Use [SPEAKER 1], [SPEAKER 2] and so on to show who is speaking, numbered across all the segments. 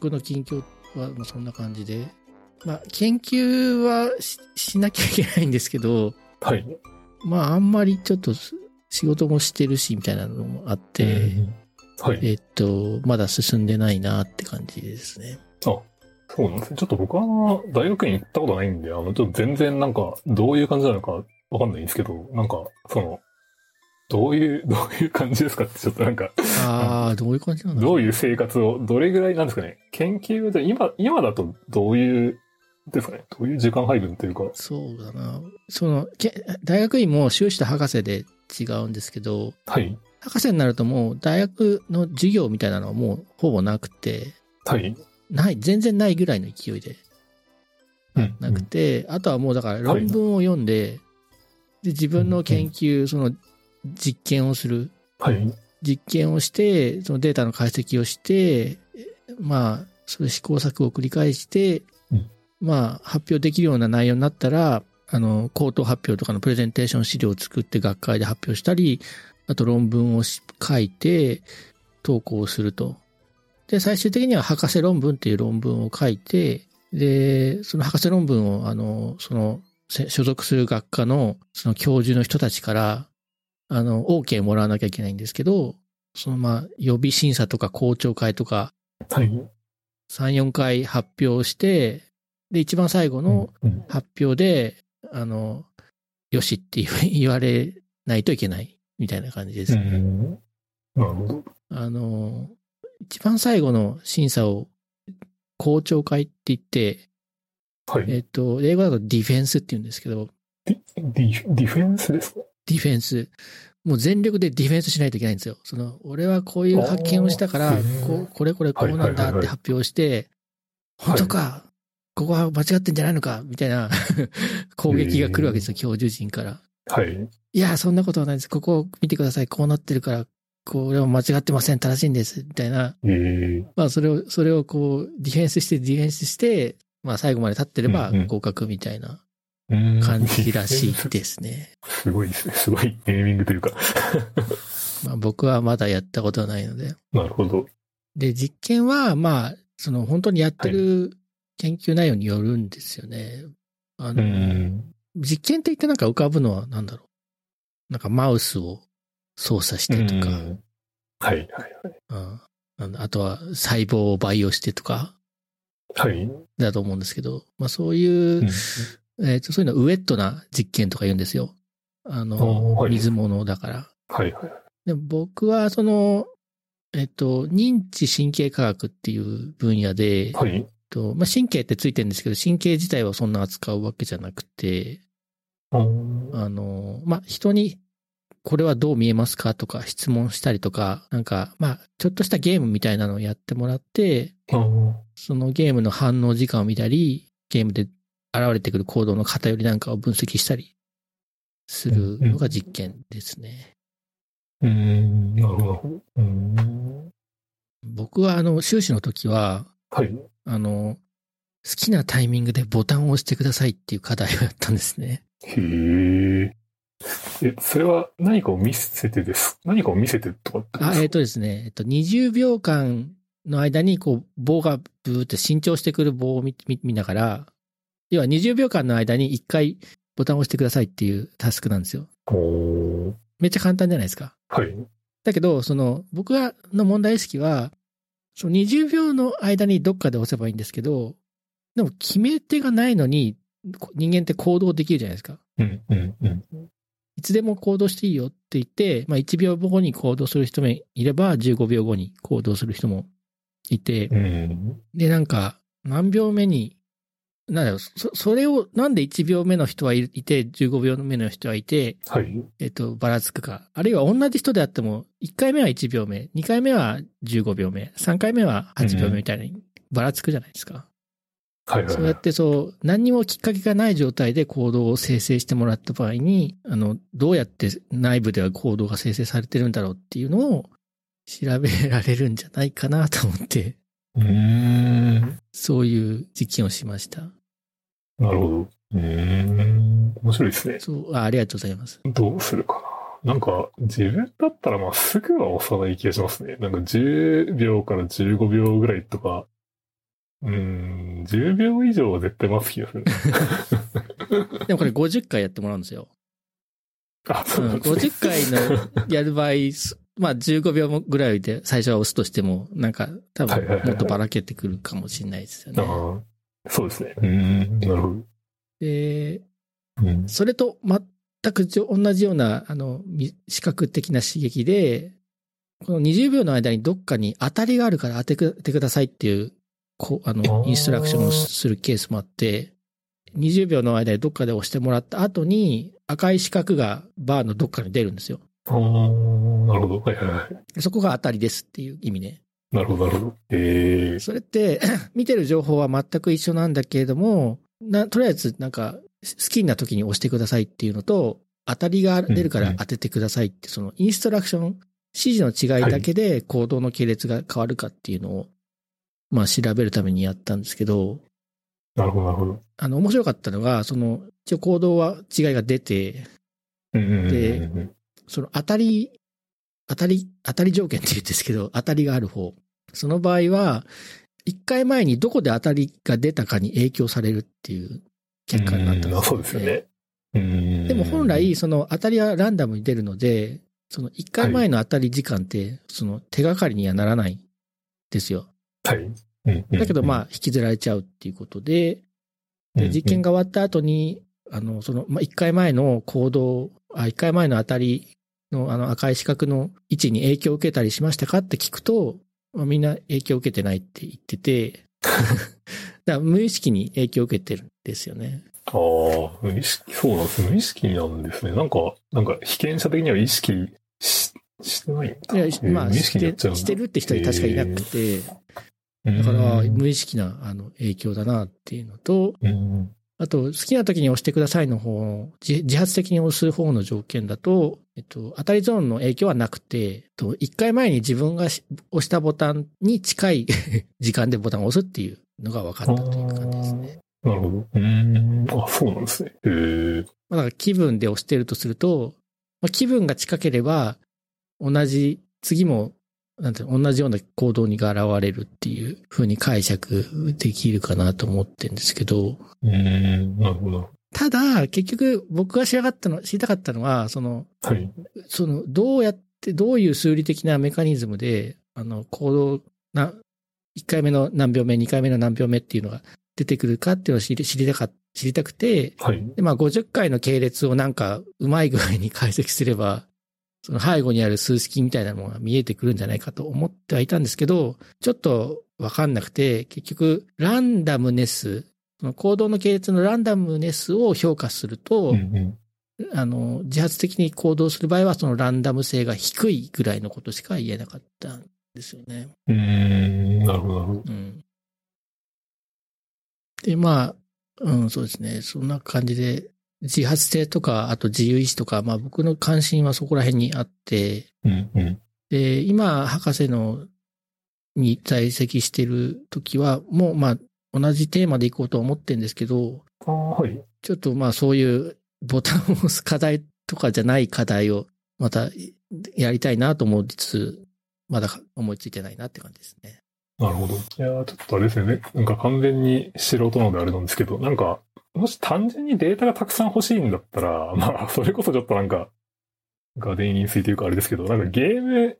[SPEAKER 1] 僕の近況はまあそんな感じで、まあ、研究はししなきゃいけないんですけど、
[SPEAKER 2] はい。
[SPEAKER 1] まあ、あんまりちょっとす仕事もしてるし、みたいなのもあって、
[SPEAKER 2] うんはい。
[SPEAKER 1] えっと、まだ進んでないなって感じですね。
[SPEAKER 2] あ、そうなんですね。ちょっと僕は大学院行ったことないんで、あの、ちょっと全然なんか、どういう感じなのかわかんないんですけど、なんか、その、どういう、どういう感じですかって、ちょっとなんか、
[SPEAKER 1] ああ、どういう感じなんだろ
[SPEAKER 2] どういう生活を、どれぐらいなんですかね。研究で、今、今だとどういう、ですかね。どういう時間配分というか。
[SPEAKER 1] そうだな。その、け大学院も修士と博士で違うんですけど、
[SPEAKER 2] はい。
[SPEAKER 1] 博士になるともう大学の授業みたいなのはもうほぼなくて、
[SPEAKER 2] はい。
[SPEAKER 1] ない、全然ないぐらいの勢いで
[SPEAKER 2] うん
[SPEAKER 1] なくて、あとはもうだから論文を読んで、で、自分の研究、その実験をする。
[SPEAKER 2] はい。
[SPEAKER 1] 実験をして、そのデータの解析をして、まあ、それ試行錯誤を繰り返して、
[SPEAKER 2] うん
[SPEAKER 1] まあ、発表できるような内容になったら、あの、口頭発表とかのプレゼンテーション資料を作って学会で発表したり、あと論文をし書いて、投稿すると。で、最終的には博士論文っていう論文を書いて、で、その博士論文を、あの、その、せ所属する学科の、その教授の人たちから、あの、OK もらわなきゃいけないんですけど、そのまあ、予備審査とか校長会とか、
[SPEAKER 2] はい。
[SPEAKER 1] 3、4回発表して、で、一番最後の
[SPEAKER 2] うん
[SPEAKER 1] 発表で、あの、よしって 言われないといけない、みたいな感じです。
[SPEAKER 2] うん。なるほど。
[SPEAKER 1] あの、一番最後の審査を、校長会って言って、
[SPEAKER 2] はい。
[SPEAKER 1] えっと、英語だとディフェンスって言うんですけど、
[SPEAKER 2] ディディディフェンスですか？
[SPEAKER 1] ディフェンス。もう全力でディフェンスしないといけないんですよ。その、俺はこういう発見をしたからこう、これこれこうなんだって発表して、本当か、ここは間違ってんじゃないのか？みたいな 攻撃が来るわけですよ、教授陣から。
[SPEAKER 2] はい。
[SPEAKER 1] いや、そんなことはないです。ここを見てください。こうなってるから、これは間違ってません。正しいんです。みたいな。
[SPEAKER 2] ええ
[SPEAKER 1] まあ、それを、それをこう、ディフェンスして、ディフェンスして、まあ、最後まで立ってれば合格みたいな
[SPEAKER 2] うん
[SPEAKER 1] 感じらしいですね。
[SPEAKER 2] すごいですね。すごいネーミングというか。
[SPEAKER 1] まあ、僕はまだやったことはないので。
[SPEAKER 2] なるほど。
[SPEAKER 1] で、実験は、まあ、その本当にやってる研究内容によるんですよね。あ
[SPEAKER 2] う
[SPEAKER 1] の、
[SPEAKER 2] ん。
[SPEAKER 1] 実験って言ってなんか浮かぶのは何だろう。なんかマウスを操作してとか、
[SPEAKER 2] うんはい、はい、
[SPEAKER 1] うんあとは細胞を培養してとか、
[SPEAKER 2] はい。はい。
[SPEAKER 1] だと思うんですけど、まあそういう、えっと、そういうのウェットな実験とか言うんですよ。あの、
[SPEAKER 2] はい
[SPEAKER 1] 水物だから。
[SPEAKER 2] はい、はい。
[SPEAKER 1] で僕はその、えっと、認知神経科学っていう分野で、
[SPEAKER 2] はい。
[SPEAKER 1] えっとまあ、神経ってついてるんですけど、神経自体はそんな扱うわけじゃなくて、
[SPEAKER 2] あ
[SPEAKER 1] の、まあ、人にこれはどう見えますかとか質問したりとか、なんか、まあ、ちょっとしたゲームみたいなのをやってもらって。そのゲームの反応時間を見たり、ゲームで現れてくる行動の偏りなんかを分析したりするのが実験ですね。
[SPEAKER 2] うーん、なるほど。ん。
[SPEAKER 1] 僕はあの、修士の時は、
[SPEAKER 2] はい。
[SPEAKER 1] あの、好きなタイミングでボタンを押してくださいっていう課題をやったんですね。
[SPEAKER 2] へえ。え、それは何かを見せてです。何かを見せてとかって
[SPEAKER 1] あ、えっ、とですね、えっと、20秒間の間に、こう、棒がブーって伸長してくる棒を見見見ながら、要は20秒間の間に1回ボタンを押してくださいっていうタスクなんですよ。めっちゃ簡単じゃないですか。
[SPEAKER 2] はい。
[SPEAKER 1] だけど、その、僕がの問題意識は、その20秒の間にどっかで押せばいいんですけど、でも決め手がないのに、こ人間って行動できるじゃないですか。
[SPEAKER 2] うん、うん、うん。
[SPEAKER 1] いつでも行動していいよって言って、まあ1秒後に行動する人もいれば、15秒後に行動する人もいて、
[SPEAKER 2] うん。
[SPEAKER 1] で、なんか、何秒目に、なんだろう、そ、それを、なんで1秒目の人はいいて、15秒目の人はいて、
[SPEAKER 2] はい。
[SPEAKER 1] えっと、ばらつくか。あるいは同じ人であっても、1回目は1秒目、2回目は15秒目、3回目は8秒目みたいにばらつくじゃないですか。
[SPEAKER 2] はい、はい。
[SPEAKER 1] そうやってそう、何にもきっかけがない状態で行動を生成してもらった場合に、あの、どうやって内部では行動が生成されてるんだろうっていうのを調べられるんじゃないかなと思って、
[SPEAKER 2] うーん。
[SPEAKER 1] そういう実験をしました。
[SPEAKER 2] なるほど。うーん。面白いですね。
[SPEAKER 1] そう、あありがとうございます。
[SPEAKER 2] どうするかな。なんか、自分だったらまあすぐは押さない気がしますね。なんか10秒から15秒ぐらいとかうん、10秒以上は絶対待つ気がする。
[SPEAKER 1] でもこれ50回やってもらうんですよ。
[SPEAKER 2] あ、そうですね。
[SPEAKER 1] 50回のやる場合、すまあ15秒ぐらいで最初は押すとしても、なんか多
[SPEAKER 2] はいはいはいはい
[SPEAKER 1] 分もっとばらけてくるかもしれないですよね。
[SPEAKER 2] ああ、そうですね。うん、なるほど。
[SPEAKER 1] で、
[SPEAKER 2] うん。
[SPEAKER 1] それと全く同じような、あの、み視覚的な刺激で、この20秒の間にどっかに当たりがあるから当てくてくださいっていう、こう、あ
[SPEAKER 2] あ
[SPEAKER 1] の、
[SPEAKER 2] ー
[SPEAKER 1] インストラクションをするケースもあって、20秒の間にどっかで押してもらった後に赤い四角がバーのどっかに出るんですよ。
[SPEAKER 2] ああ、なるほど。はいはいはい。
[SPEAKER 1] そこが当たりですっていう意味ね。
[SPEAKER 2] なるほど、なるほど。ええ。
[SPEAKER 1] それって、見てる情報は全く一緒なんだけれども、な、とりあえずなんか、好きな時に押してくださいっていうのと、当たりが出るから当ててくださいって、そのインストラクション、指示の違いだけで行動の系列が変わるかっていうのを、まあ調べるためにやったんですけど、
[SPEAKER 2] なるほど、なるほど。
[SPEAKER 1] あの、面白かったのが、その、一応行動は違いが出て、でその当たり、当たり、当たり条件って言うんですけど、当たりがある方。その場合は、一回前にどこで当たりが出たかに影響されるっていう結果になったんです
[SPEAKER 2] うんあそうですよね。うん
[SPEAKER 1] でも本来、、その当たりはランダムに出るので、その一回前の当たり時間って、その手がかりにはならないんですよ。
[SPEAKER 2] はい。
[SPEAKER 1] だけどまあ引きずられちゃうっていうことで、で実験
[SPEAKER 2] が、
[SPEAKER 1] が終わった後に、あの、その、まあ、一回前の行動、あ、一回前の当たりのあの赤い四角の位置に影響を受けたりしましたかって聞くと、まあ、みんな影響を受けてないって言ってて、だ無意識に影響を受けてるんですよね。
[SPEAKER 2] ああ、無意識、そうなんです。無意識なんですね。なんか、なんか被験者的には意識ししてない。
[SPEAKER 1] いや
[SPEAKER 2] えー
[SPEAKER 1] まあ、し
[SPEAKER 2] て
[SPEAKER 1] してるって人は確かにいなくて、
[SPEAKER 2] えー
[SPEAKER 1] だから
[SPEAKER 2] うん
[SPEAKER 1] 無意識なあの影響だなっていうのと、
[SPEAKER 2] うん
[SPEAKER 1] あと、好きな時に押してくださいの方、自自発的に押す方の条件だと、えっと、当たりゾーンの影響はなくて、えっと、一回前に自分がし押したボタンに近い 時間でボタンを押すっていうのが分かったという感じですね。
[SPEAKER 2] なるほど。うん。あ、そうなんですね。へえ。
[SPEAKER 1] まあ、だから気分で押してるとすると、まあ、気分が近ければ、同じ、次も、なんていうの同じような行動にが現れるっていう風に解釈できるかなと思ってるんですけど、
[SPEAKER 2] うん。なるほど。
[SPEAKER 1] ただ、結局僕が知かったの、知りたかったのは、その、
[SPEAKER 2] はい。
[SPEAKER 1] その、どうやって、どういう数理的なメカニズムで、あの、行動な、1回目の何秒目、2回目の何秒目っていうのが出てくるかっていうのを知り知りたか、知りたくて、
[SPEAKER 2] はい。
[SPEAKER 1] で、まあ、50回の系列をなんか、うまい具合に解析すれば、その背後にある数式みたいなものが見えてくるんじゃないかと思ってはいたんですけど、ちょっとわかんなくて、結局、ランダムネス、その行動の系列のランダムネスを評価すると、
[SPEAKER 2] うんうん。
[SPEAKER 1] あの、自発的に行動する場合は、そのランダム性が低いぐらいのことしか言えなかったんですよね。
[SPEAKER 2] うん。なるほど、なるほど。
[SPEAKER 1] うん。で、まあ、うん、そうですね。そんな感じで、自発性とか、あと自由意志とか、まあ僕の関心はそこら辺にあって、
[SPEAKER 2] うんうん。
[SPEAKER 1] で、今、博士の、に在籍してる時は、もうまあ、同じテーマでいこうと思ってるんですけど、
[SPEAKER 2] はい。
[SPEAKER 1] ちょっとまあそういうボタンを押す課題とかじゃない課題をまたやりたいなと思いつつ、まだ思いついてないなって感じですね。
[SPEAKER 2] なるほど。いやーちょっとあれですよね。なんか完全に素人なのであれなんですけど、なんか、もし単純にデータがたくさん欲しいんだったら、まあ、それこそちょっとなんか、ガデン因数というかあれですけど、なんかゲーム、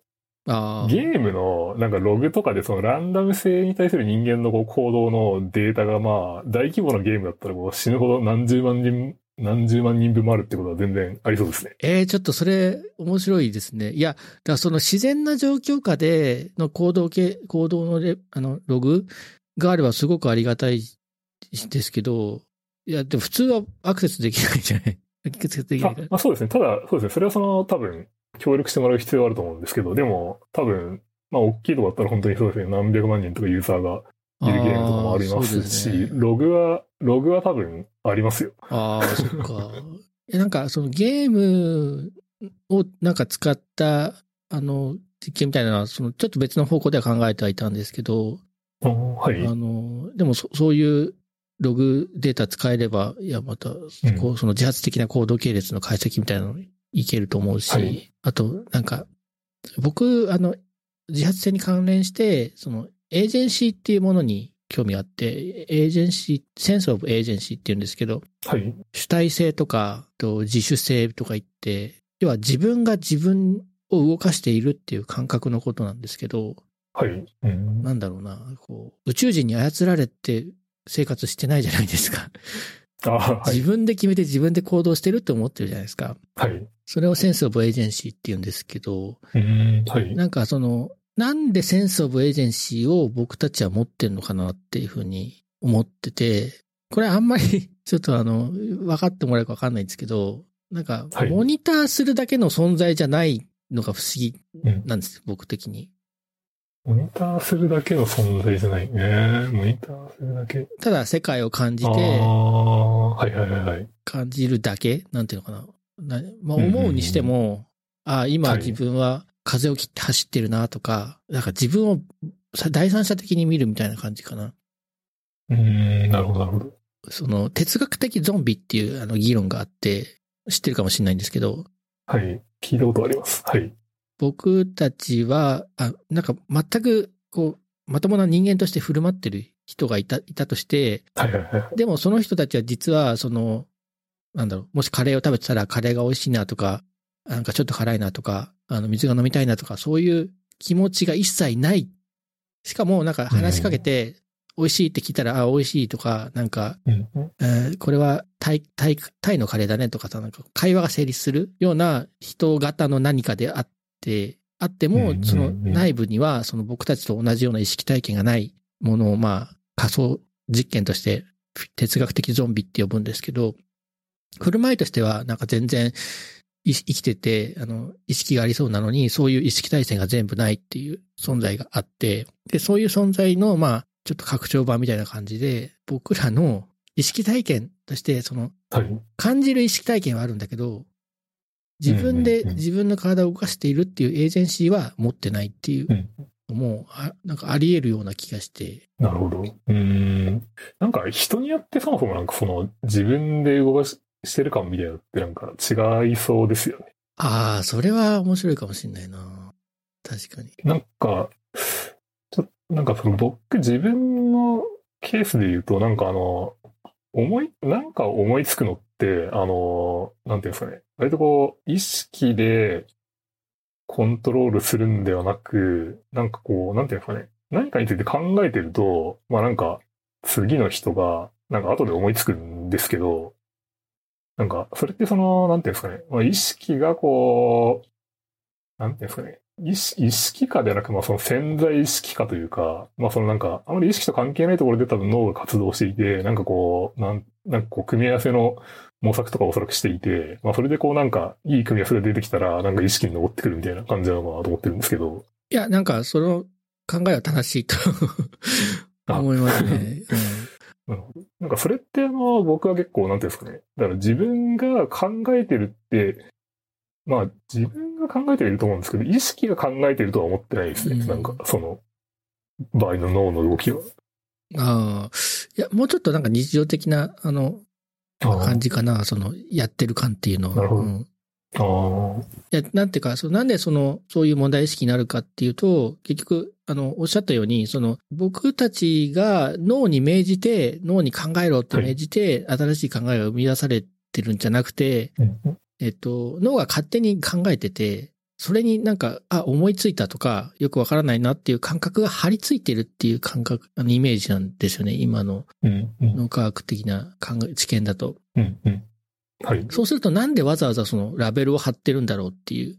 [SPEAKER 1] ああ。
[SPEAKER 2] ゲームのなんかログとかでそのランダム性に対する人間のこう行動のデータがまあ、大規模なゲームだったらもう死ぬほど何十万人、何十万人分もあるってことは全然ありそうですね。
[SPEAKER 1] ええちょっとそれ面白いですね。いや、だからその自然な状況下での行動系、行動のレあのログがあればすごくありがたいですけど、いや、でも普通はアクセスできないじゃない。アクセスできないから。
[SPEAKER 2] あまあ、そうですね。ただ、そうですね。それはその多分、協力してもらう必要はあると思うんですけど、でも、多分、まあ、大きいとこだったら本当にそうですね。何百万人とかユーザーがいるゲームとかもありますし、
[SPEAKER 1] ですね
[SPEAKER 2] ログは、ログは多分ありますよ。
[SPEAKER 1] ああ、そっか。えなんか、そのゲームをなんか使った、あの、実験みたいなのは、その、ちょっと別の方向では考えてはいたんですけど、
[SPEAKER 2] はい。
[SPEAKER 1] あの、でもそ、そういうログデータ使えれば、いや、また、こう、その自発的な行動系列の解析みたいなのいけると思うし、
[SPEAKER 2] はい
[SPEAKER 1] あと、なんか、僕、あの、自発性に関連して、その、エージェンシーっていうものに興味があって、 agency、sense of agency って言うんですけど、
[SPEAKER 2] はい。
[SPEAKER 1] 主体性とか、と自主性とか言って、要は自分が自分を動かしているっていう感覚のことなんですけど、
[SPEAKER 2] はい。うん。
[SPEAKER 1] なんだろうな、こう、宇宙人に操られて生活してないじゃないですか。
[SPEAKER 2] あはい。
[SPEAKER 1] 自分で決めて自分で行動してるって思ってるじゃないですか。
[SPEAKER 2] はい。
[SPEAKER 1] それを sense of agency って言うんですけど、
[SPEAKER 2] うん。はい。
[SPEAKER 1] なんかその、なんで sense of agency を僕たちは持ってるのかなっていうふうに思ってて、これあんまり ちょっとあの、分かってもらえるか分かんないんですけど、なんか
[SPEAKER 2] は、い
[SPEAKER 1] モニターするだけの存在じゃないのが不思議
[SPEAKER 2] うん
[SPEAKER 1] なんです、僕的に。
[SPEAKER 2] モニターするだけの存在じゃないね。モニターするだけ。
[SPEAKER 1] ただ世界を感じて、
[SPEAKER 2] はいはいはい。
[SPEAKER 1] 感じるだけなんていうのかな。なまあ、
[SPEAKER 2] うんうんうん
[SPEAKER 1] 思うにしても、ああ、今
[SPEAKER 2] はい
[SPEAKER 1] 自分は風を切って走ってるなとか、なんか自分をさ第三者的に見るみたいな感じかな。
[SPEAKER 2] うん、なるほどなるほど。
[SPEAKER 1] その哲学的ゾンビっていうあの議論があって、知ってるかもしれないんですけど、
[SPEAKER 2] はい。聞いたことあります。はい。
[SPEAKER 1] 僕たちは、あ、なんか全く、こう、まともな人間として振る舞ってる人がいた、いたとして、
[SPEAKER 2] はいはいはい。
[SPEAKER 1] でもその人たちは実は、その、なんだろう、もしカレーを食べてたらカレーが美味しいなとか、なんかちょっと辛いなとか、あの、水が飲みたいなとか、そういう気持ちが一切ない。しかも、なんか話しかけて、美味しいって聞いたら、あ、美味しいとか、なんか。えーこれはタイ、タイ、タイのカレーだねとかさ、なんか会話が成立するような人型の何かであって、あってもその内部には、その僕たちと同じような意識体験がないものを、まあ、仮想実験として哲学的ゾンビって呼ぶんですけど、振る舞いとしては、なんか全然い生きてて、あの、意識がありそうなのに、そういう意識体制が全部ないっていう存在があって、で、そういう存在の、まあ、ちょっと拡張版みたいな感じで、僕らの意識体験として、その、
[SPEAKER 2] はい。
[SPEAKER 1] 感じる意識体験はあるんだけど、自分で自分の体を動かしているっていうエージェンシーは持ってないっていう
[SPEAKER 2] うん。
[SPEAKER 1] のも、あなんかあり得るような気がして、
[SPEAKER 2] なるほど。うん。なんか人によってそもそもなんかその自分で動かししてる感みたいなのってなんか違いそうですよね。
[SPEAKER 1] ああ、それは面白いかもしれないな。確かに。
[SPEAKER 2] なんか、ちょなんかその僕自分のケースで言うとなんかあの、思い、なんか思いつくのって、あの、なんていうんですかね。割とこう、意識でコントロールするんではなく、なんかこう、なんていうんですかね。何かについて考えてると、まあなんか、次の人が、なんか後で思いつくんですけど、なんか、それってその、なんていうんですかね。まあ意識がこう、なんていうんですかね。意識意識化ではなく、まあその潜在意識化というか、まあそのなんか、あまり意識と関係ないところで多分脳が活動していて、なんかこう、なん、なんかこう組み合わせの模索とかをおそらくしていて、まあそれでこうなんか、いい組み合わせが出てきたら、なんか意識に残ってくるみたいな感じなのかなと思ってるんですけど、
[SPEAKER 1] いや、なんかその考えは正しいと
[SPEAKER 2] あ
[SPEAKER 1] 思いますね。
[SPEAKER 2] なるほど。なんかそれってあの、僕は結構なんていうんですかね。だから自分が考えてるって、まあ自分が考えてはいると思うんですけど、意識が考えてるとは思ってないですね。
[SPEAKER 1] うん
[SPEAKER 2] なんかその、場合の脳の動きは。
[SPEAKER 1] うん、ああ。いや、もうちょっとなんか日常的な、あの、感じかな。その、やってる感っていうのは。
[SPEAKER 2] なるほど
[SPEAKER 1] うん
[SPEAKER 2] ああ。
[SPEAKER 1] いや、なんていうか、そのなんでその、そういう問題意識になるかっていうと、結局、あの、おっしゃったように、その、僕たちが脳に命じて、脳に考えろって命じて、新しい考えが生み出されてるんじゃなくて、えっと、脳が勝手に考えてて、それになんか、あ、思いついたとか、よくわからないなっていう感覚が張り付いてるっていう感覚、あの、イメージなんですよね、今の脳科学的な考え、知見だと。
[SPEAKER 2] うんうん。はい。
[SPEAKER 1] そうするとなんでわざわざそのラベルを貼ってるんだろうっていう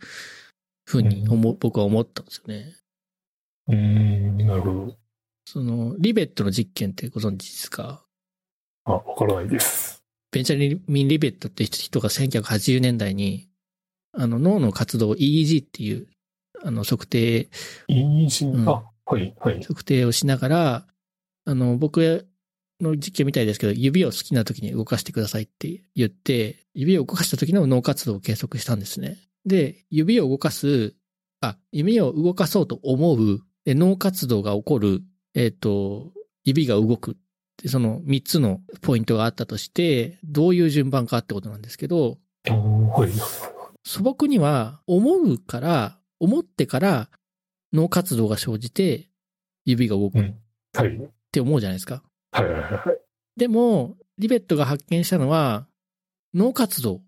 [SPEAKER 1] ふうに思う、僕は思ったんですよね。
[SPEAKER 2] うーん、なるほど。
[SPEAKER 1] その、リベットの実験ってご存知ですか？
[SPEAKER 2] あ、わからないです。
[SPEAKER 1] ベンチャミン・リベットって人が1980年代に、あの、脳の活動を EEG っていう、あの、測定、
[SPEAKER 2] イージ
[SPEAKER 1] うん
[SPEAKER 2] あ、はい、はい。
[SPEAKER 1] 測定をしながら、あの、僕の実験みたいですけど、指を好きな時に動かしてくださいって言って、指を動かした時の脳活動を計測したんですね。で、指を動かす、あ、指を動かそうと思う、で脳活動が起こる、えっ、と、指が動く。でその3つのポイントがあったとして、どういう順番かってことなんですけど、
[SPEAKER 2] はい。
[SPEAKER 1] 素朴には思うから、思ってから脳活動が生じて指が動く。
[SPEAKER 2] うん。はい。
[SPEAKER 1] って思うじゃないですか。
[SPEAKER 2] はいはいはい。
[SPEAKER 1] でも、リベットが発見したのは、脳活動、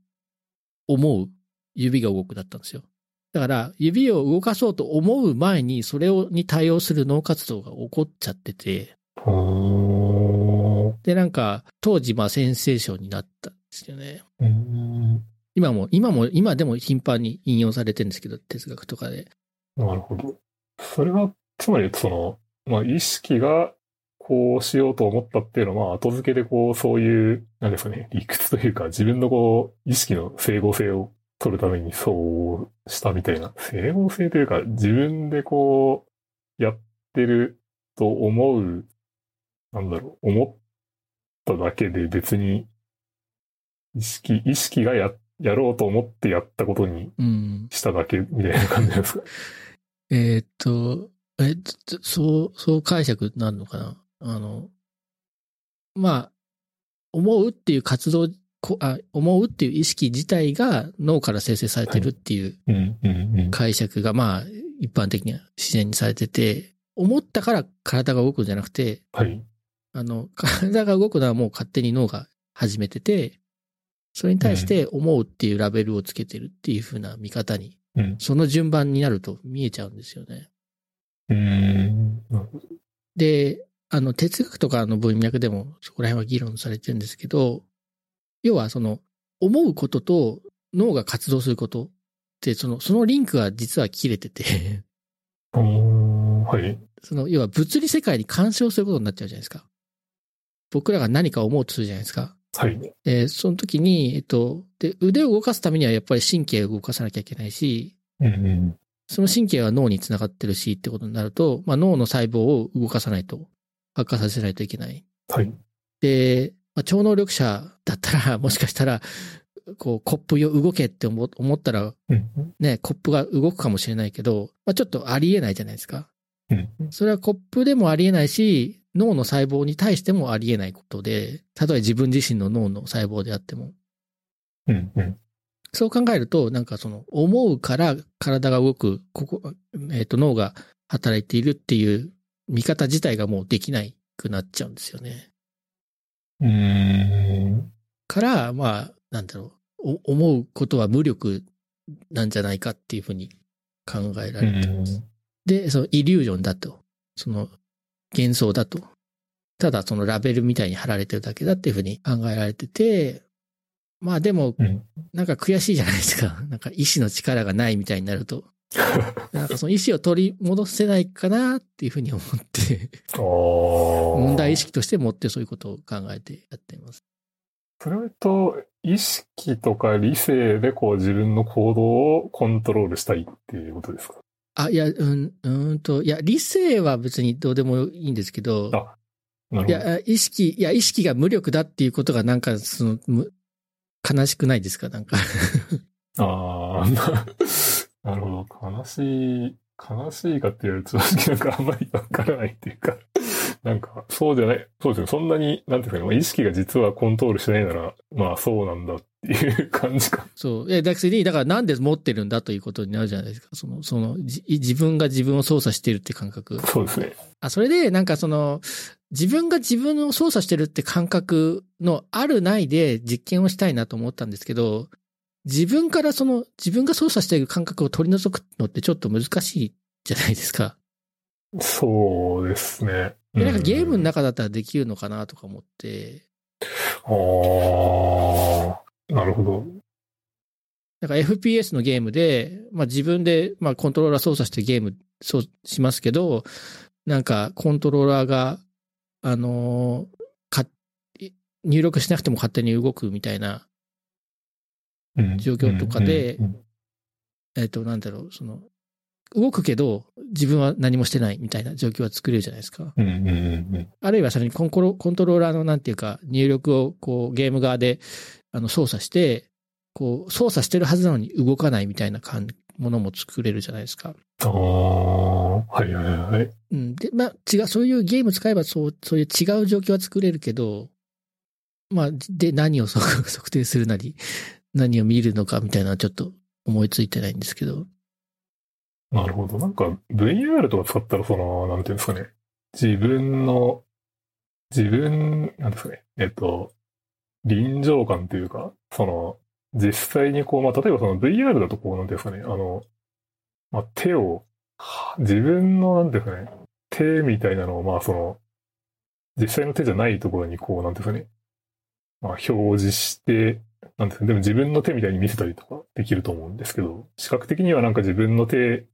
[SPEAKER 1] 思う、指が動くだったんですよ。だから、指を動かそうと思う前に、それをに対応する脳活動が起こっちゃってて。で、なんか、当時、まあ、センセーションになったんですよね。今も、今も、今でも頻繁に引用されてるんですけど、哲学とかで。
[SPEAKER 2] なるほど。それは、つまり、その、まあ、意識が、こうしようと思ったっていうのは、後付けでこう、そういう、なんですかね、理屈というか、自分のこう、意識の整合性を取るためにそうしたみたいな、整合性というか、自分でこう、やってると思う、なんだろう、思っただけで別に、意識、意識がや、やろうと思ってやったことに
[SPEAKER 1] うん。
[SPEAKER 2] しただけみたいな感じなんですか？
[SPEAKER 1] えーっと、え、そう、そう解釈なるのかな？あの、まあ、思うっていう活動、こあ思うっていう意識自体が脳から生成されてるっていう。解釈が、まあ、一般的には自然にされてて、思ったから体が動くんじゃなくて、
[SPEAKER 2] はい。
[SPEAKER 1] あの、体が動くのはもう勝手に脳が始めてて、それに対して思うっていうラベルをつけてるっていう風な見方に、
[SPEAKER 2] うん。
[SPEAKER 1] その順番になると見えちゃうんですよね。
[SPEAKER 2] うーん。
[SPEAKER 1] で、あの、哲学とかの文脈でもそこら辺は議論されてるんですけど、要はその、思うことと脳が活動することって、その、そのリンクは実は切れてて。
[SPEAKER 2] はい。
[SPEAKER 1] その、要は物理世界に干渉することになっちゃうじゃないですか。僕らが何か思うとするじゃないですか。
[SPEAKER 2] はい。
[SPEAKER 1] えーその時に、えっと、で、腕を動かすためにはやっぱり神経を動かさなきゃいけないし、
[SPEAKER 2] うん、うん。
[SPEAKER 1] その神経は脳につながってるしってことになると、まあ、脳の細胞を動かさないと、発火させないといけない。
[SPEAKER 2] はい。
[SPEAKER 1] で、まあ、超能力者だったら、もしかしたら、こう、コップよ動けって思思ったら、
[SPEAKER 2] うん、
[SPEAKER 1] ね、コップが動くかもしれないけど、まあ、ちょっとありえないじゃないですか。
[SPEAKER 2] うん。
[SPEAKER 1] それはコップでもありえないし、脳の細胞に対してもありえないことで、例えば自分自身の脳の細胞であっても。
[SPEAKER 2] うん、うん。
[SPEAKER 1] そう考えると、なんかその、思うから体が動く、ここ、えっ、と、脳が働いているっていう見方自体がもうできないくなっちゃうんですよね。
[SPEAKER 2] うーん。
[SPEAKER 1] から、まあ、なんだろう、お思うことは無力なんじゃないかっていうふうに考えら
[SPEAKER 2] う
[SPEAKER 1] れてます。
[SPEAKER 2] ん。
[SPEAKER 1] で、そのイリュージョンだと、その幻想だと、ただそのラベルみたいに貼られてるだけだっていうふうに考えられてて、まあでも、
[SPEAKER 2] うん。
[SPEAKER 1] なんか悔しいじゃないですか。なんか意志の力がないみたいになると。なんかその意志を取り戻せないかなっていうふうに思って。問題意識として持ってそういうことを考えてやっています。
[SPEAKER 2] それと、意識とか理性でこう自分の行動をコントロールしたいっていうことですか？
[SPEAKER 1] あ、いや、うん、うーんと、いや、理性は別にどうでもいいんですけど、
[SPEAKER 2] あ。
[SPEAKER 1] いや、意識、いや、意識が無力だっていうことがなんか、その、む悲しくないですか？なんか。
[SPEAKER 2] ああ、ななるほど。悲しい、悲しいかって言われると正直なんかあんまりわからないっていうか、なんか、そうじゃない、そうですね。そんなに、なんていうかね、まあ意識が実はコントロールしてないなら、まあそうなんだっていう感じか。
[SPEAKER 1] そう。え、だから、だからなんで持ってるんだということになるじゃないですか。その、その、じ自分が自分を操作してるって感覚。
[SPEAKER 2] そうですね。
[SPEAKER 1] あ、それで、なんかその、自分が自分を操作してるって感覚のあるないで実験をしたいなと思ったんですけど、自分からその、自分が操作している感覚を取り除くのってちょっと難しいじゃないですか。
[SPEAKER 2] そうですね。
[SPEAKER 1] で、なんかゲームの
[SPEAKER 2] な
[SPEAKER 1] 中だったらできるのかなとか思って、
[SPEAKER 2] ああ、なるほど。
[SPEAKER 1] なんか FPS のゲームで、まあ自分で、まあコントローラー操作してゲーム、そうしますけど、なんかコントローラーが、あのーか、入力しなくても勝手に動くみたいな、
[SPEAKER 2] うん
[SPEAKER 1] 状況とかでえっ、と、なんだろう、その、動くけど、自分は何もしてないみたいな状況は作れるじゃないですか。あるいはそれにコンコロコントローラーのなんていうか、入力をこうゲーム側であの操作して、こう操作してるはずなのに動かないみたいな感ものも作れるじゃないですか。
[SPEAKER 2] ああ、はいはいはい。
[SPEAKER 1] うん。で、まあ違う、そういうゲーム使えばそう、そういう違う状況は作れるけど、まあ、で、何を測 測定するなり、何を見るのかみたいなのはちょっと思いついてないんですけど。
[SPEAKER 2] なるほど。なんか VR とか使ったらその、なんていうんですかね。自分の自分、なんですかね、えっと、臨場感というか、その、実際にこう、まあ、例えばその VR だとこう、なんていうんですかね、あの、まあ、手を、自分の、なんていうんですかね、手みたいなのを、まあ、その、実際の手じゃないところにこう、なんていうんですかね、まあ、表示して、なんです、でも自分の手みたいに見せたりとかできると思うんですけど、視覚的にはなんか自分の手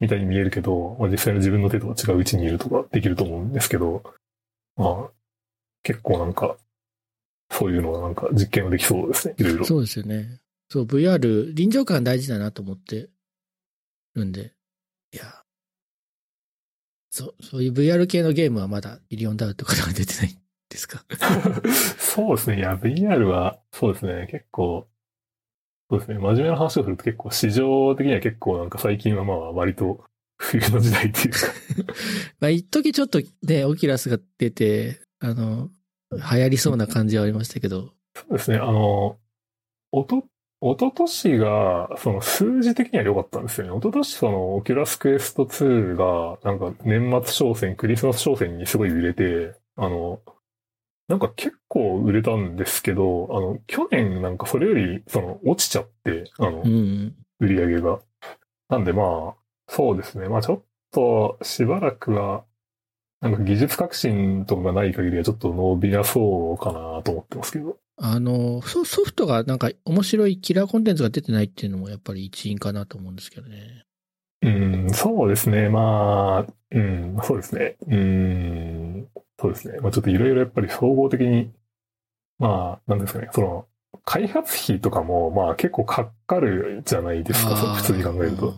[SPEAKER 2] みたいに見えるけど、まあ、実際の自分の手とは違う位置にいるとかできると思うんですけど、まあ、結構なんか、そういうのがなんか実験ができそうですね、いろいろ。
[SPEAKER 1] そうですよね。そう、VR、臨場感大事だなと思ってるんで、いや、そう、そういう VR 系のゲームはまだミリオンダウンとかでは出てないですか？
[SPEAKER 2] そうですね。いや、VR は、そうですね。結構、そうですね。真面目な話をすると結構市場的には結構なんか最近はまあ割と 冬の時代っていうか
[SPEAKER 1] まあ一時ちょっとね、オキュラスが出て、あの、流行りそうな感じはありましたけど。
[SPEAKER 2] そうですね。あの、おと、おととしが、その数字的には良かったんですよね。おととしそのオキュラスクエスト2が、なんか年末商戦、クリスマス商戦にすごい売れて、あの、なんか結構売れたんですけど、あの、去年なんかそれより、その、落ちちゃって、あの、
[SPEAKER 1] うん、
[SPEAKER 2] 売り上げが。なんでまあ、そうですね。まあちょっとしばらくはなんか技術革新とかがない限りはちょっと伸びなそうかなと思ってますけど。
[SPEAKER 1] あの、ソフトがなんか面白いキラーコンテンツが出てないっていうのもやっぱり一因かなと思うんですけどね。
[SPEAKER 2] うん、そうですね。まあ、うん、そうですね。うん、そうですね。まあちょっといろいろやっぱり総合的に、まあ、なんですかね、その、開発費とかも、まあ結構かかるじゃないですか、普通に考えると。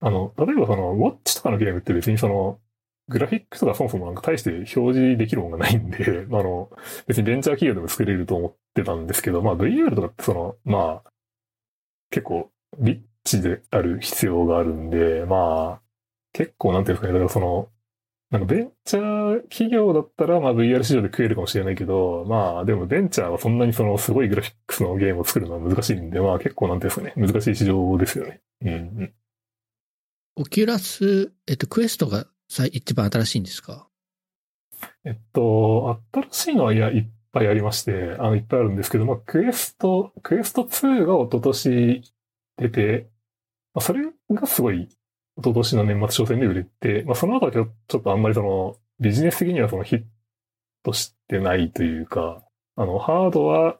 [SPEAKER 2] あの、例えばその、ウォッチとかのゲームって別にその、グラフィックスがそもそもなんか大して表示できるものがないんで、あの、別にベンチャー企業でも作れると思ってたんですけど、まあ VR とかってその、まあ、結構リッチである必要があるんで、まあ、結構なんていうんですかね、だからその、なんかベンチャー企業だったらまあ VR 市場で食えるかもしれないけど、まあでもベンチャーはそんなにそのすごいグラフィックスのゲームを作るのは難しいんで、まあ結構なんていうんですかね、難しい市場ですよね。うん、うん。
[SPEAKER 1] オキュラス、えっと、クエストがさ一番新しいんですか？
[SPEAKER 2] えっと、新しいのはいや、いっぱいありまして、あの、いっぱいあるんですけど、まあ、クエスト、クエスト2が一昨年出て、まあ、それがすごい、一昨年の年末商戦で売れて、まあ、その後はちょっとあんまりその、ビジネス的にはそのヒットしてないというか、あの、ハードは、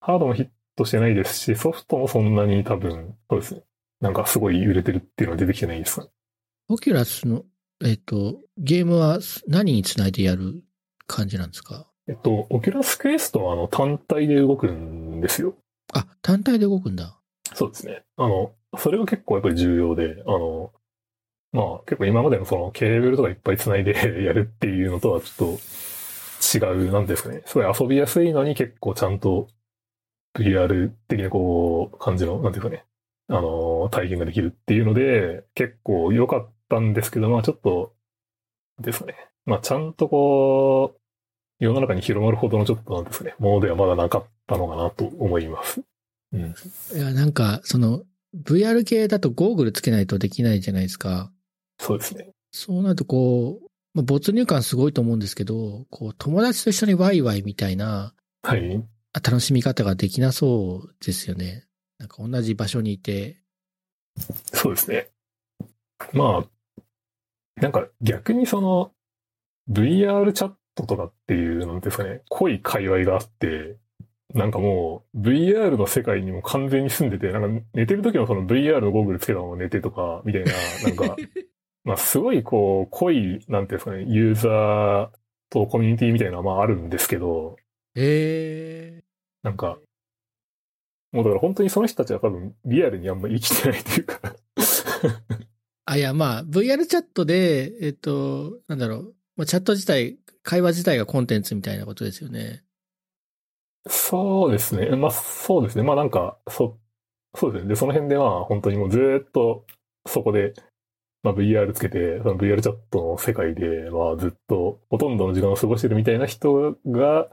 [SPEAKER 2] ハードもヒットしてないですし、ソフトもそんなに多分、そうですね。なんかすごい売れてるっていうのは出てきてないですか
[SPEAKER 1] オキュラスのえっと、ゲームは何につないでやる感じなんですか？
[SPEAKER 2] えっと、オキュラスクエストはあの単体で動くんですよ。
[SPEAKER 1] あ、単体で動くんだ。
[SPEAKER 2] そうですね。あの、それが結構やっぱり重要で、あの、まあ結構今までのそのケーブルとかいっぱい繋いで やるっていうのとはちょっと違う、なんですかね。すごい遊びやすいのに結構ちゃんと VR 的なこう、感じの、なんていうかね、あの、体験ができるっていうので、結構良かったんですけど、まあちょっと、ですね。まあちゃんとこう、世の中に広まるほどのちょっとなんですね、ものではまだなかったのかなと思います。うん。
[SPEAKER 1] いや、なんか、その、VR 系だとゴーグルつけないとできないじゃないですか。
[SPEAKER 2] そうですね。
[SPEAKER 1] そうなるとこう、まあ、没入感すごいと思うんですけど、こう、友達と一緒にワイワイみたいな、
[SPEAKER 2] はい。
[SPEAKER 1] 楽しみ方ができなそうですよね。なんか同じ場所にいて。
[SPEAKER 2] そうですね。まあ、なんか逆にその VR チャットとかっていうのですかね、濃い界隈があって、なんかもう VR の世界にも完全に住んでて、なんか寝てる時もその VR のゴーグルつけたまま寝てとか、みたいな、なんか、まあすごいこう濃い、なんていうんですかね、ユーザーとコミュニティみたいなのはまああるんですけど、
[SPEAKER 1] へえー。
[SPEAKER 2] なんか、もうだから本当にその人たちは多分リアルにあんま生きてないというか
[SPEAKER 1] あ、いや、まあ、VR チャットで、えっと、なんだろう、まあ、チャット自体、会話自体がコンテンツみたいなことですよね。
[SPEAKER 2] そうですね。まあ、そうですね。まあなんか、そ、そうですね。で、その辺でまあ本当にもうずっとそこで、まあ VR つけて、その VR チャットの世界で、まあずっとほとんどの時間を過ごしてるみたいな人が、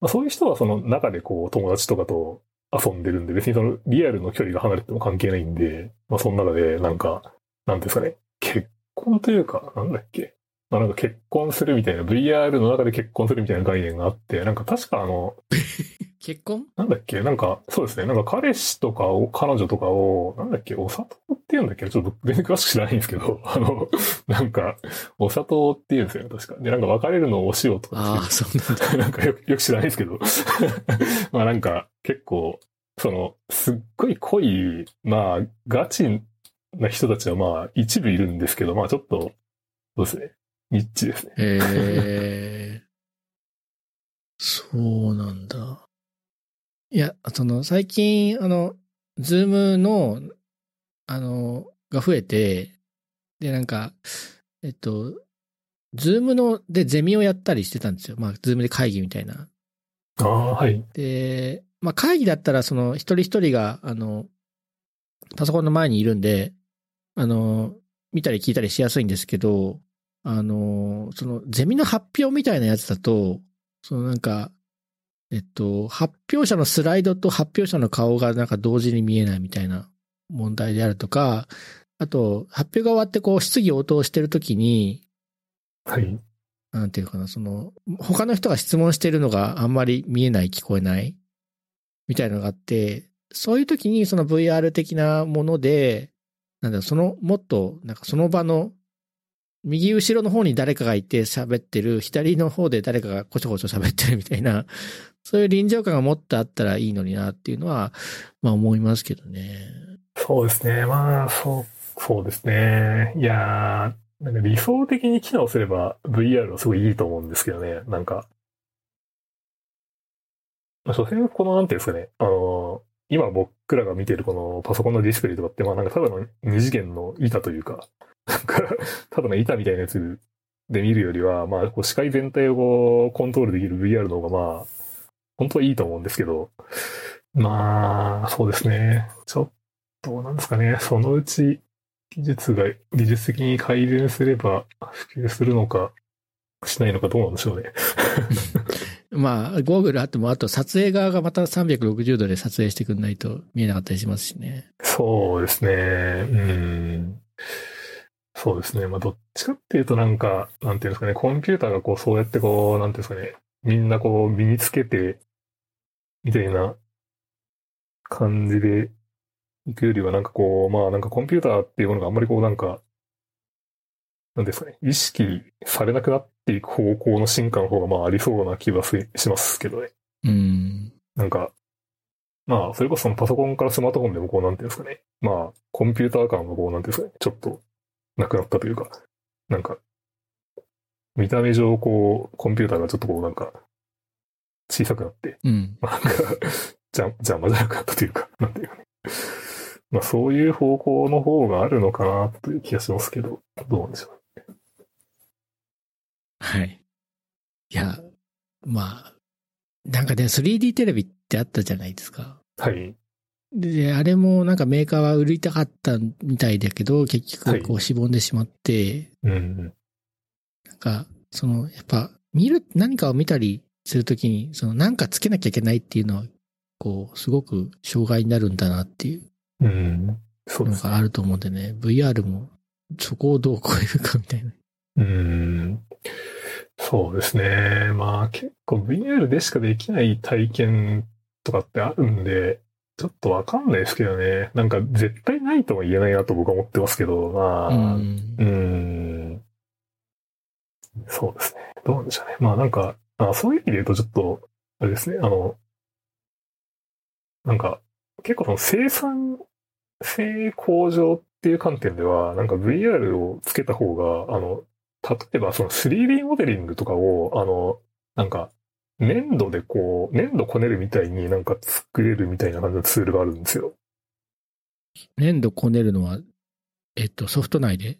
[SPEAKER 2] まあそういう人はその中でこう友達とかと遊んでるんで、別にそのリアルの距離が離れても関係ないんで、まあその中でなんか、なんですかね、結婚というか、なんだっけ。まあなんか結婚するみたいな、VR の中で結婚するみたいな概念があって、なんか確かあの、
[SPEAKER 1] 結婚？
[SPEAKER 2] なんだっけ？なんか、そうですね。なんか彼氏とかを、彼女とかを、なんだっけ？お砂糖って言うんだっけ？ちょっと全然詳しく知らないんですけど、あの、なんか、お砂糖って言うんですよね、確か。で、なんか別れるのをお塩とか
[SPEAKER 1] ああ、そんだ。
[SPEAKER 2] なんかよく、よく知らないですけど。まあなんか、結構、その、すっごい濃い、まあ、ガチな人たちはまあ、一部いるんですけど、まあちょっと、そうですね。ニッチですね。
[SPEAKER 1] へえ。そうなんだ。いや、その、最近、あの、ズームの、あの、が増えて、で、なんか、えっと、ズームの、で、ゼミをやったりしてたんですよ。まあ、ズームで会議みたいな。
[SPEAKER 2] ああ、はい。
[SPEAKER 1] で、まあ、会議だったら、その、一人一人が、あの、パソコンの前にいるんで、あの、見たり聞いたりしやすいんですけど、あの、その、ゼミの発表みたいなやつだと、そのなんか、えっと、発表者のスライドと発表者の顔がなんか同時に見えないみたいな問題であるとか、あと、発表が終わってこう質疑応答してるときに、
[SPEAKER 2] はい。
[SPEAKER 1] なんていうかな、その、他の人が質問してるのがあんまり見えない、聞こえない、みたいなのがあって、そういう時にその VR 的なもので、なんだろう、その、もっと、なんかその場の、右後ろの方に誰かがいて喋ってる、左の方で誰かがこちょこちょ喋ってるみたいな、そういう臨場感がもっとあったらいいのになっていうのは、まあ思いますけどね。
[SPEAKER 2] そうですね。まあ、そう、そうですね。いや、なんか理想的に機能すれば VR はすごいいいと思うんですけどね。なんか。まあ、所詮この、なんていうんですかね。あの、今僕らが見てるこのパソコンのディスプレイとかって、まあなんかただの二次元の板というか、なんか、ただの板みたいなやつで見るよりは、まあ、こう視界全体をこうコントロールできる VR の方がまあ、本当はいいと思うんですけど、まあ、そうですね。ちょっと、なんですかね、そのうち技術が技術的に改善すれば普及するのか、しないのかどうなんでしょうね。
[SPEAKER 1] まあ、ゴーグルあっても、あと撮影側がまた360度で撮影してくんないと見えなかったりしますしね。
[SPEAKER 2] そうですね。うん。そうですね。まあ、どっちかっていうとなんか、なんていうんですかね、コンピューターがこう、そうやってこう、なんていうんですかね、みんなこう、身につけて、みたいな感じでいくよりは、なんかこう、まあなんかコンピューターっていうものがあんまりこう、なんか、なんですかね、意識されなくなっていく方向の進化の方がまあありそうな気はすしますけどね。
[SPEAKER 1] うん。
[SPEAKER 2] なんか、まあ、それこそそのパソコンからスマートフォンでもこう、なんていうんですかね。まあ、コンピューター感がこう、なんていうんですかね。ちょっと、なくなったというか、なんか、見た目上、こう、コンピューターがちょっとこう、なんか、小さくなって、
[SPEAKER 1] うん。
[SPEAKER 2] まあなんか、じゃ、邪魔じゃなくなったというか、なんていうかね。まあ、そういう方向の方があるのかな、という気がしますけど、どうなんでしょう。
[SPEAKER 1] はい。いや、まあ、なんかね、3D テレビってあったじゃないですか。
[SPEAKER 2] はい。
[SPEAKER 1] で、あれもなんかメーカーは売りたかったみたいだけど、結
[SPEAKER 2] はい
[SPEAKER 1] 局こうしぼんでしまって、
[SPEAKER 2] うん。
[SPEAKER 1] なんか、その、やっぱ、見る、何かを見たりするときに、その、なんかつけなきゃいけないっていうのは、こう、すごく障害になるんだなっていう
[SPEAKER 2] うん。そう。
[SPEAKER 1] のがあると思うんでね、VR もそこをどう超えるかみたいな。
[SPEAKER 2] うーんそうですね。まあ結構 VR でしかできない体験とかってあるんで、ちょっとわかんないですけどね。なんか絶対ないとも言えないなと僕は思ってますけど、まあ、
[SPEAKER 1] う。
[SPEAKER 2] うんーん。そうですね。どうなんでしょうね。まあなんか、あそういう意味で言うとちょっと、あれですね。あの、なんか、結構その生産性向上っていう観点では、なんか VR をつけた方が、あの、例えばその 3D モデリングとかを、あの、なんか、粘土でこう、粘土こねるみたいになんか作れるみたいな感じのツールがあるんですよ。
[SPEAKER 1] 粘土こねるのは、えっと、ソフト内で？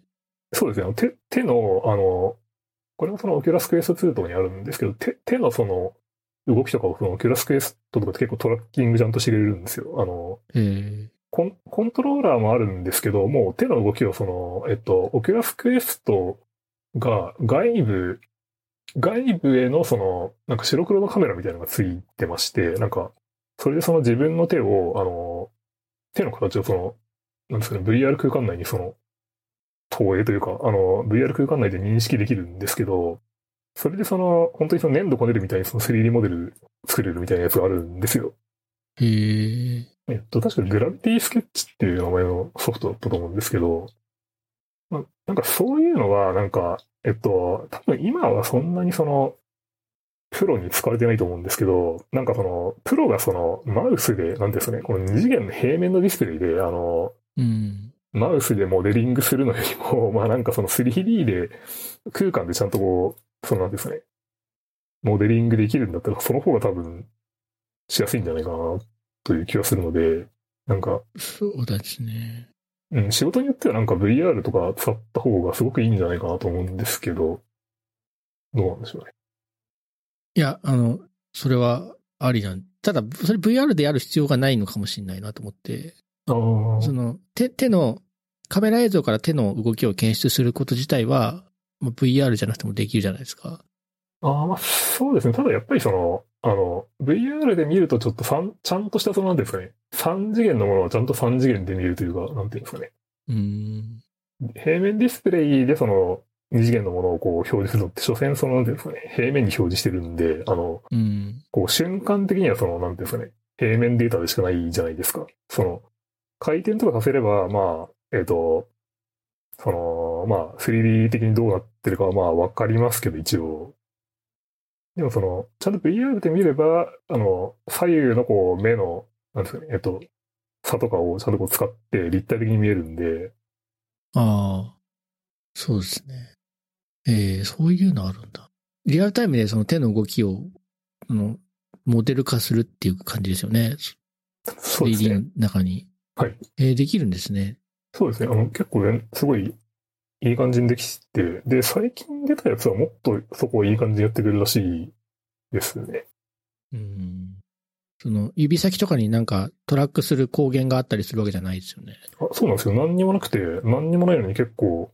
[SPEAKER 2] そうですね。手、手の、あの、これもそのオキュラスクエスト2とかにあるんですけど、手、手のその、動きとかをそのオキュラスクエストとかって結構トラッキングちゃんとしてくれるんですよ。あの、
[SPEAKER 1] え
[SPEAKER 2] コンコントローラーもあるんですけど、もう手の動きをその、えっと、オキュラスクエストが外部、外部へのその、なんか白黒のカメラみたいなのがついてまして、なんか、それでその自分の手を、あの、手の形をその、なんですかね、VR 空間内にその、投影というか、あの、VR 空間内で認識できるんですけど、それでその、本当にその粘土こねるみたいにその 3D モデル作れるみたいなやつがあるんですよ。
[SPEAKER 1] へえ。
[SPEAKER 2] えっと、確かグラビティスケッチっていう名前のソフトだったと思うんですけど、まあ、なんかそういうのは、なんか、えっと、多分今はそんなにその、プロに使われてないと思うんですけど、なんかその、プロがその、マウスで、なんですかね、この二次元の平面のディスプレイで、あの、
[SPEAKER 1] うん。
[SPEAKER 2] マウスでモデリングするのよりも、まあなんかその 3D で空間でちゃんとこう、そのなんですかね、モデリングできるんだったら、その方が多分しやすいんじゃないかなという気がするので、なんか、
[SPEAKER 1] そうですね。
[SPEAKER 2] うん、仕事によってはなんか VR とか使った方がすごくいいんじゃないかなと思うんですけど、どうなんでしょうね。
[SPEAKER 1] いや、あの、それはありなん。ただ、それ VR でやる必要がないのかもしれないなと思って、
[SPEAKER 2] ああ、
[SPEAKER 1] その、手、手の、カメラ映像から手の動きを検出すること自体は、まあ VR じゃなくてもできるじゃないですか。
[SPEAKER 2] ああ、まあそうですね。ただやっぱりその、あの、VR で見るとちょっと三ちゃんとしたそのなんていうんですかね、三次元のものはちゃんと三次元で見るというか、なんていうんですかね。
[SPEAKER 1] うーん。
[SPEAKER 2] 平面ディスプレイでその二次元のものをこう表示するのって、所詮その、なんていうんですかね、平面に表示してるんで、あの、
[SPEAKER 1] うん。
[SPEAKER 2] こう瞬間的にはその、なんていうんですかね、平面データでしかないじゃないですか。その、回転とかさせれば、まあ、えっ、と、その、まあ、3D 的にどうなってるかはまあわかりますけど、一応。でもその、ちゃんと VR で見れば、あの、左右のこう、目の、なんですかね、えっと、差とかをちゃんとこう使って立体的に見えるんで、
[SPEAKER 1] ああ。そうですね。ええそういうのあるんだ。リアルタイムでその手の動きを、あの、モデル化するっていう感じですよね。
[SPEAKER 2] そうです
[SPEAKER 1] 3D
[SPEAKER 2] ね
[SPEAKER 1] の。中に。
[SPEAKER 2] はい。
[SPEAKER 1] えーできるんですね。
[SPEAKER 2] そうですね。あの、結構ね、すごいいい感じにできて、で、最近出たやつはもっとそこをいい感じでやってくれるらしいですね。
[SPEAKER 1] うん。その、指先とかになんかトラックする光源があったりするわけじゃないですよね。
[SPEAKER 2] あそうなんですよ。何にもなくて、何にもないのに結構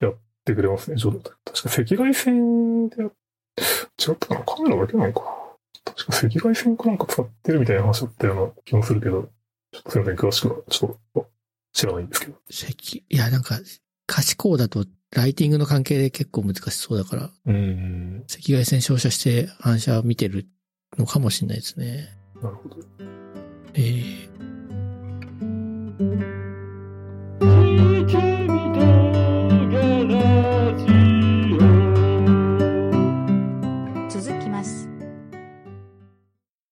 [SPEAKER 2] やってくれますね。ちょ確か赤外線でや、違ったかな？カメラだけなのかな確か赤外線かなんか使ってるみたいな話だったような気もするけど、ちょっとすいません、詳しくはちょっと知らないんですけど。
[SPEAKER 1] 赤、いや、なんか、可視光だとライティングの関係で結構難しそうだから、
[SPEAKER 2] うん、
[SPEAKER 1] 赤外線照射して反射を見てるのかもしれないですね。
[SPEAKER 2] なるほど。ええ